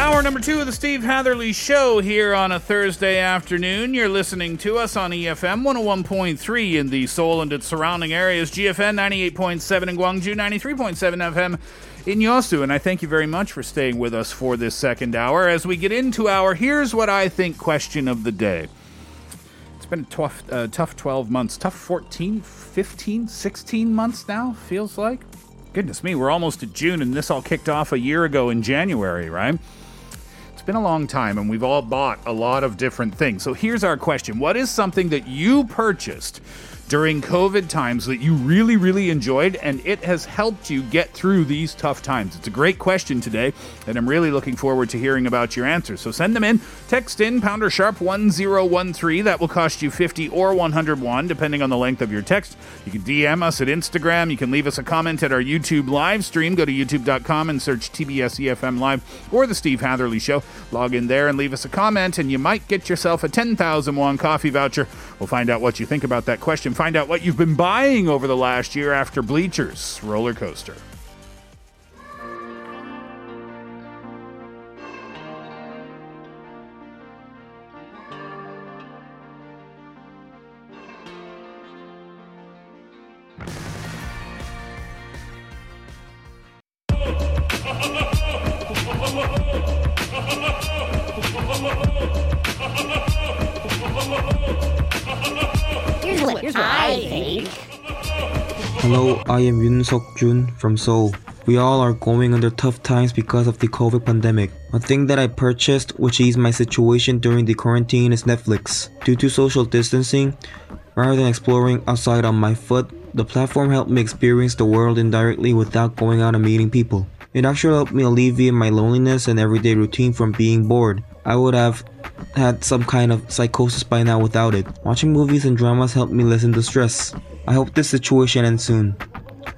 Hour number two of the Steve Hatherly Show here on a Thursday afternoon. You're listening to us on EFM 101.3 in the Seoul and its surrounding areas, GFN 98.7 in Gwangju, 93.7 FM in Yosu. And I thank you very much for staying with us for this second hour. As we get into our Here's What I Think question of the day. It's been a tough, uh, tough 12 months, tough 14, 15, 16 months now, feels like. Goodness me, we're almost at June, and this all kicked off a year ago in January, right? It's been a long time, and we've all bought a lot of different things. So here's our question What is something that you purchased during COVID times that you really, really enjoyed, and it has helped you get through these tough times? It's a great question today, and I'm really looking forward to hearing about your answers. So send them in. Text in pounder sharp 1013. That will cost you 50 or 101, depending on the length of your text. You can DM us at Instagram. You can leave us a comment at our YouTube live stream. Go to youtube.com and search TBS EFM Live or The Steve Hatherly Show. Log in there and leave us a comment, and you might get yourself a 10,000 won coffee voucher. We'll find out what you think about that question. Find out what you've been buying over the last year after Bleachers roller coaster. Here's what, here's I think. Hello, I am Yoon Sok Jun from Seoul. We all are going under tough times because of the COVID pandemic. A thing that I purchased which eased my situation during the quarantine is Netflix. Due to social distancing, rather than exploring outside on my foot, the platform helped me experience the world indirectly without going out and meeting people. It actually helped me alleviate my loneliness and everyday routine from being bored. I would have had some kind of psychosis by now without it. Watching movies and dramas helped me lessen the stress. I hope this situation ends soon.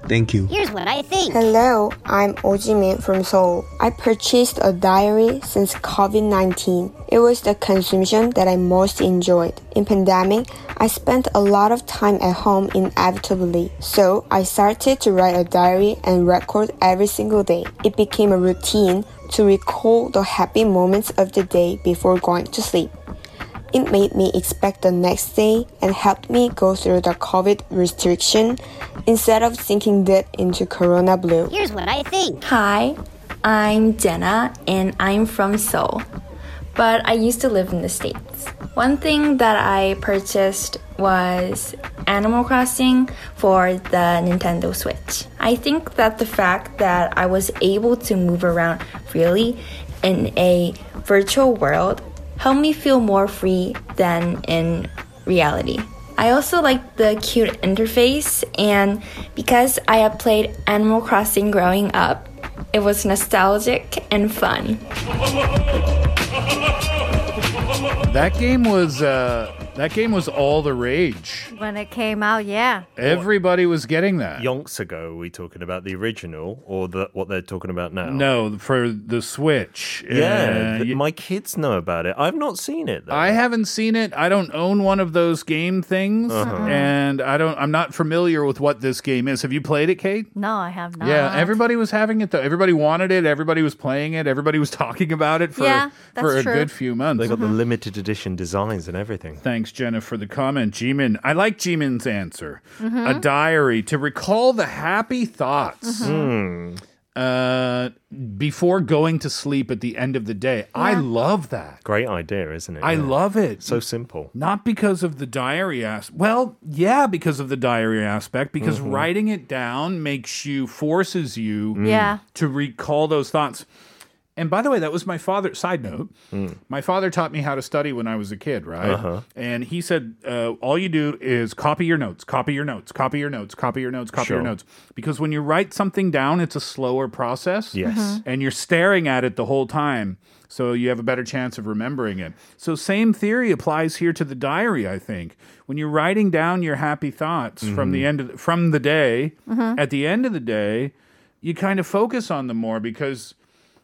Thank you. Here's what I think. Hello, I'm Ojimin from Seoul. I purchased a diary since COVID-19. It was the consumption that I most enjoyed. In pandemic, I spent a lot of time at home inevitably. So I started to write a diary and record every single day. It became a routine to recall the happy moments of the day before going to sleep. It made me expect the next day and helped me go through the COVID restriction instead of sinking deep into Corona blue. Here's what I think. Hi, I'm Jenna and I'm from Seoul, but I used to live in the States. One thing that I purchased was Animal Crossing for the Nintendo Switch. I think that the fact that I was able to move around freely in a virtual world helped me feel more free than in reality. I also like the cute interface, and because I had played Animal Crossing growing up, it was nostalgic and fun. That game was uh, that game was all the rage. When it came out, yeah. Everybody was getting that. Yonks ago, are we talking about the original or the, what they're talking about now? No, for the Switch. Yeah, Uh, th- my kids know about it. I've not seen it. Though. I haven't seen it. I don't own one of those game things, Uh-huh. and I don't. I'm not familiar with what this game is. Have you played it, Kate? No, I have not. Yeah, everybody was having it though. Everybody wanted it. Everybody was playing it. Everybody was talking about it for Yeah, for a true. good few months. They got the limited edition designs and everything. Thanks, Jenna, for the comment. Jimin, I like Jimin's answer. Mhm. A diary to recall the happy thoughts. Hmm. uh, before going to sleep at the end of the day. I love that. Great idea, isn't it? I Yeah. love it. So simple. Not because of the diary aspect. Well, yeah, because of the diary aspect. Because Mhm. writing it down makes you, forces you Yeah. to recall those thoughts. And by the way, that was my father. Side note, my father taught me how to study when I was a kid, right? Uh-huh. And he said, uh, all you do is copy your notes, copy your notes, copy your notes, copy your notes, copy your notes. Because when you write something down, it's a slower process. Yes. Mhm. And you're staring at it the whole time. So you have a better chance of remembering it. So same theory applies here to the diary, I think. When you're writing down your happy thoughts from the Mhm. end of the, from the day, Mhm. at the end of the day, you kind of focus on them more because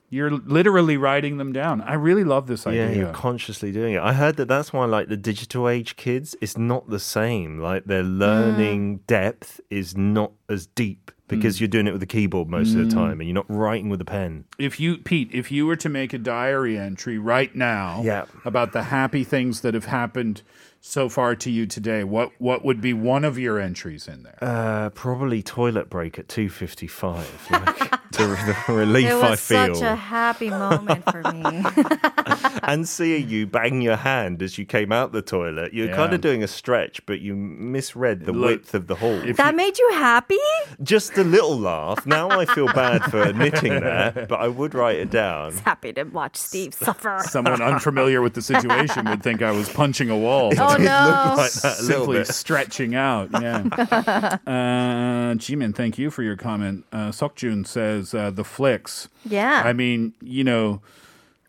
you're literally writing them down. I really love this idea. Yeah, you're consciously doing it. I heard that that's why, like the digital age kids, it's not the same. Like their Mm. learning depth is not as deep because Mm. you're doing it with a keyboard most of the Mm. time, and you're not writing with a pen. If you, Pete, if you were to make a diary entry right now Yeah. about the happy things that have happened so far to you today, what what would be one of your entries in there? Uh, probably toilet break at two fifty-five. Like, the, the relief it I was feel, such a happy moment for me. and seeing you bang your hand as you came out the toilet. You're kind of doing a stretch, but you misread the Look, width of the hall. that made you happy? Just a little laugh. Now I feel bad for admitting that, but I would write it down. Happy to watch Steve suffer. Someone unfamiliar with the situation would think I was punching a wall. Oh, no. like that Simply stretching out. Yeah. uh, Jimin, thank you for your comment. Uh, Sokjun says uh, the flicks. Yeah. I mean, you know,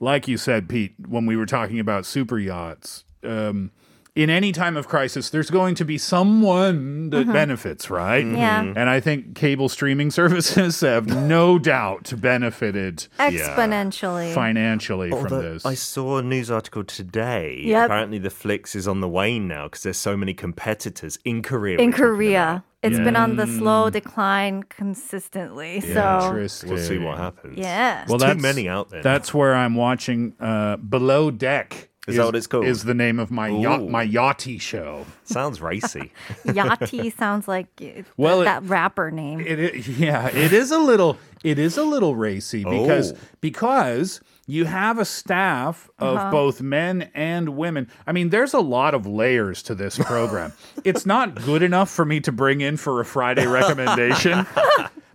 like you said, Pete, when we were talking about super yachts, um, in any time of crisis, there's going to be someone that Mhm. benefits, right? Yeah. Mm-hmm. Mhm. And I think cable streaming services have no doubt benefited Exponentially. financially from this. I saw a news article today. Yep. Apparently, the Flix is on the wane now because there's so many competitors in Korea. In we're Korea. It's been on the slow decline consistently. So Interesting. We'll see what happens. Yeah. Well, too that's- many out there. That's where I'm watching uh, Below Deck. Is that what it's called? Is the name of my yacht, my yachty show. Sounds racy. Yachty sounds like Well, it- that rapper name. It, i- yeah, it is a little it is a little racy because Oh. because you have a staff of Uh-huh. both men and women. I mean, there's a lot of layers to this program. it's not good enough for me to bring in for a Friday recommendation.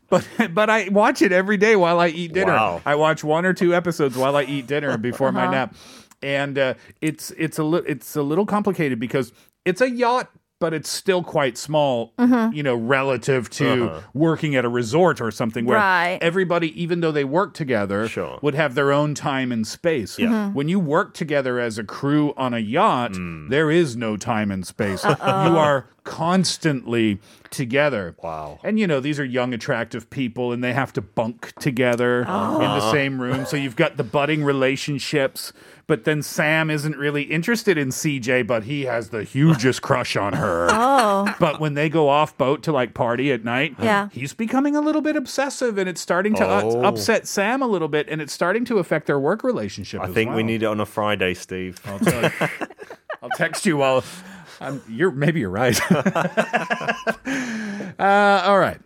But but I watch it every day while I eat dinner. Wow. I watch one or two episodes while I eat dinner before my Uh-huh. nap, and uh, it's it's a li- it's a little complicated because it's a yacht, but it's still quite small. You know, relative to Uh-huh. working at a resort or something where Right. everybody, even though they work together, Sure. would have their own time and space. Yeah. Mm-hmm. When you work together as a crew on a yacht, Mm. there is no time and space. You are constantly together. Wow. And you know, these are young, attractive people and they have to bunk together in Uh-huh. the same room. So you've got the budding relationships. But then Sam isn't really interested in CJ, but he has the hugest crush on her. Oh. But when they go off boat to like party at night, Yeah. he's becoming a little bit obsessive and it's starting to u- Oh. upset Sam a little bit and it's starting to affect their work relationship. I as think we need it on a Friday, Steve. I'll, tell you. I'll text you while I'm, you're maybe you're right. uh, all right.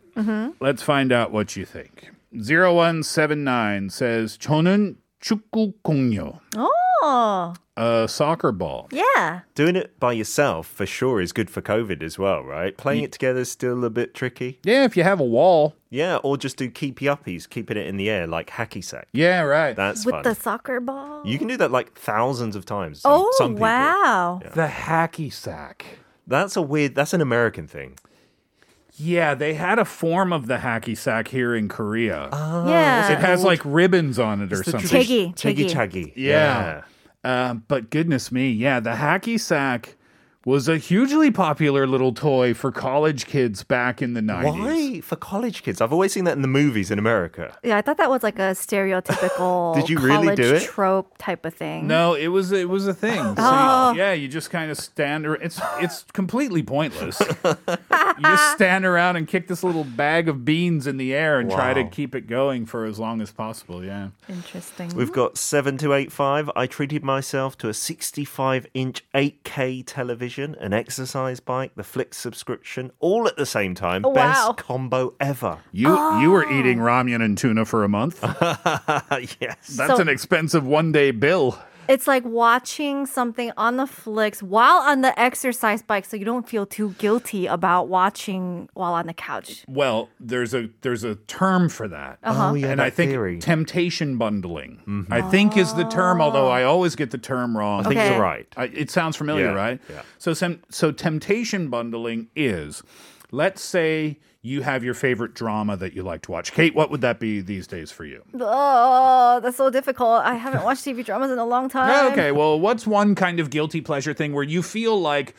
Let's find out what you think. 0179 says 저는 축구 공요. Oh. Oh. A soccer ball. Yeah. Doing it by yourself for sure is good for COVID as well, right? Playing it together is still a bit tricky. Yeah, if you have a wall. Yeah, or just do keepy uppies, keeping it in the air like hacky sack. Yeah, right. That's With fun. the soccer ball. You can do that like thousands of times. Some, oh, some people. wow. The hacky sack. That's a weird. That's an American thing. Yeah, they had a form of the hacky sack here in Korea. Yeah. it has like ribbons on it or It's the something. tradi- Chigi, chagi chagi. Yeah. Um, but goodness me, yeah, the hacky sack was a hugely popular little toy for college kids back in the 90s. Why for college kids? I've always seen that in the movies in America. Yeah, I thought that was like a stereotypical Did you really college do it? trope type of thing. No, it was it was a thing. So, Oh. yeah, you just kind of stand. ar- It's it's completely pointless. you just stand around and kick this little bag of beans in the air and try to keep it going for as long as possible. Yeah. Interesting. We've got seven to eight five. I treated myself to a 65 inch 8K television television, an exercise bike, the Flick subscription, all at the same time. Oh, wow. Best combo ever. You you were eating ah. ramen and tuna for a month. yes. That's So- an expensive one day bill. It's like watching something on the flicks while on the exercise bike, so you don't feel too guilty about watching while on the couch. Well, there's a there's a term for that. Uh-huh. Oh, yeah, and that I think theory. temptation bundling. I think is the term, although I always get the term wrong. I think Okay. you're right. I, it sounds familiar, Yeah, right? yeah. So, so temptation bundling is, let's say you have your favorite drama that you like to watch. Kate, what would that be these days for you? Oh, that's so difficult. I haven't watched TV dramas in a long time. okay, well, what's one kind of guilty pleasure thing where you feel like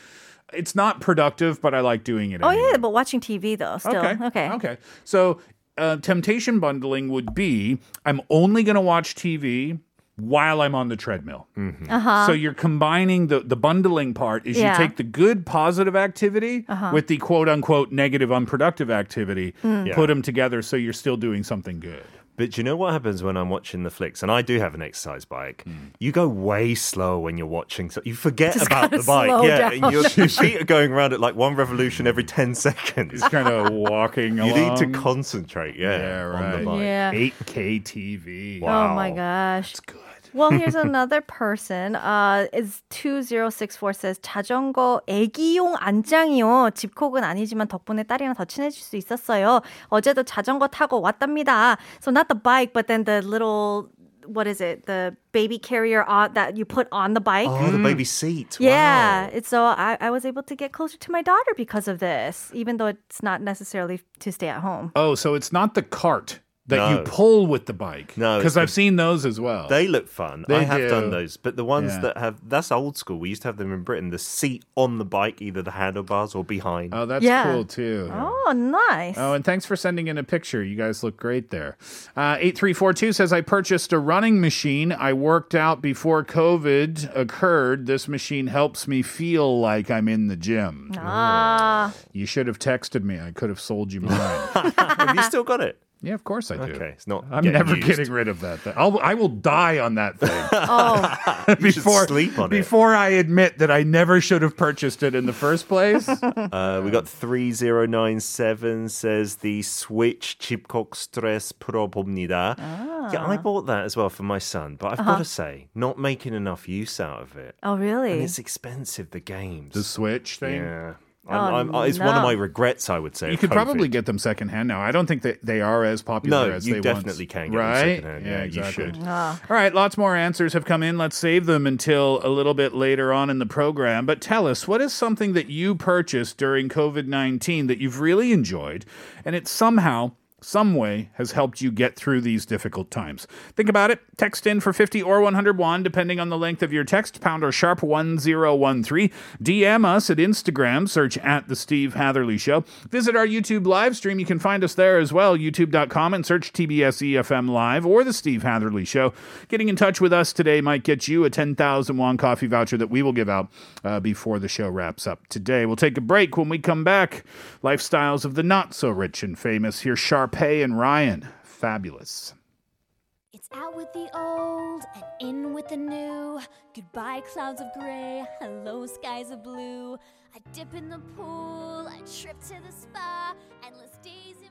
it's not productive, but I like doing it? Oh anyway? yeah, but watching TV though, still Okay. okay. Okay. So, uh, temptation bundling would be I'm only going to watch TV while I'm on the treadmill. Uh-huh. So you're combining the the bundling part is Yeah. you take the good positive activity Uh-huh. with the quote unquote negative unproductive activity, Mm. Yeah. put them together so you're still doing something good. But you know what happens when I'm watching the flicks? And I do have an exercise bike. You go way slow when you're watching. So you forget Just about the bike. slow Yeah, down. and your, your feet are going around at like one revolution every 10 seconds. It's kind of walking You need to concentrate, yeah, Yeah, on the right. bike. Yeah. 8K TV. Wow. Oh my gosh. That's good. Well, here's another person. Uh, is 2064 says 자전거 애기용 안장이요. 집콕은 아니지만 덕분에 딸이랑 더 친해질 수 있었어요. 어제도 자전거 타고 왔답니다. So not the bike, but then the little what is it? The baby carrier on, that you put on the bike. Oh, the baby seat. Yeah, Wow. it's so I, I was able to get closer to my daughter because of this, even though it's not necessarily to stay at home. Oh, so it's not the cart that you pull with the bike. No, because I've seen those as well. They look fun. They I have do. done those, but the ones Yeah. that have that's old school. We used to have them in Britain. The seat on the bike, either the handlebars or behind. oh, that's Yeah. cool too. Oh, nice. Oh, and thanks for sending in a picture. You guys look great there. Uh, 8342 says, I purchased a running machine. I worked out before COVID occurred. This machine helps me feel like I'm in the gym. Ah. You should have texted me. I could have sold you mine. have you still got it? Yeah, of course I do. Okay, it's not. I'm never used. getting rid of that. Thing. I'll I will die on that thing. oh, before before it. I admit that I never should have purchased it in the first place. Uh, we got three zero nine seven says the Switch chipcock stress probobnida. Ah. Yeah, I ah. bought that as well for my son, but I've uh-huh. got to say, not making enough use out of it. Oh, really? And it's expensive. The games, the Switch thing. Yeah. Oh, I'm, I'm, it's one of my regrets, I would say. You of could probably get them secondhand now. I don't think that they are as popular No, as you they definitely once. can get them right? secondhand. Yeah, Yeah, you exactly. should. Ah. All right, lots more answers have come in. Let's save them until a little bit later on in the program. But tell us, what is something that you purchased during COVID 19 that you've really enjoyed and it somehow, some way, has helped you get through these difficult times? Think about it. Text in for 50 or 101, depending on the length of your text, pound or sharp 1013. DM us at Instagram, search at The Steve Hatherly Show. Visit our YouTube live stream. You can find us there as well, youtube.com, and search TBS EFM Live or The Steve Hatherley Show. Getting in touch with us today might get you a 10,000 won coffee voucher that we will give out uh, before the show wraps up today. We'll take a break when we come back. Lifestyles of the not so rich and famous. Here's Sharpay and Ryan. Fabulous. It's out with the old and in with the new. Goodbye, clouds of gray. Hello, skies of blue. I dip in the pool. I trip to the spa. Endless days in my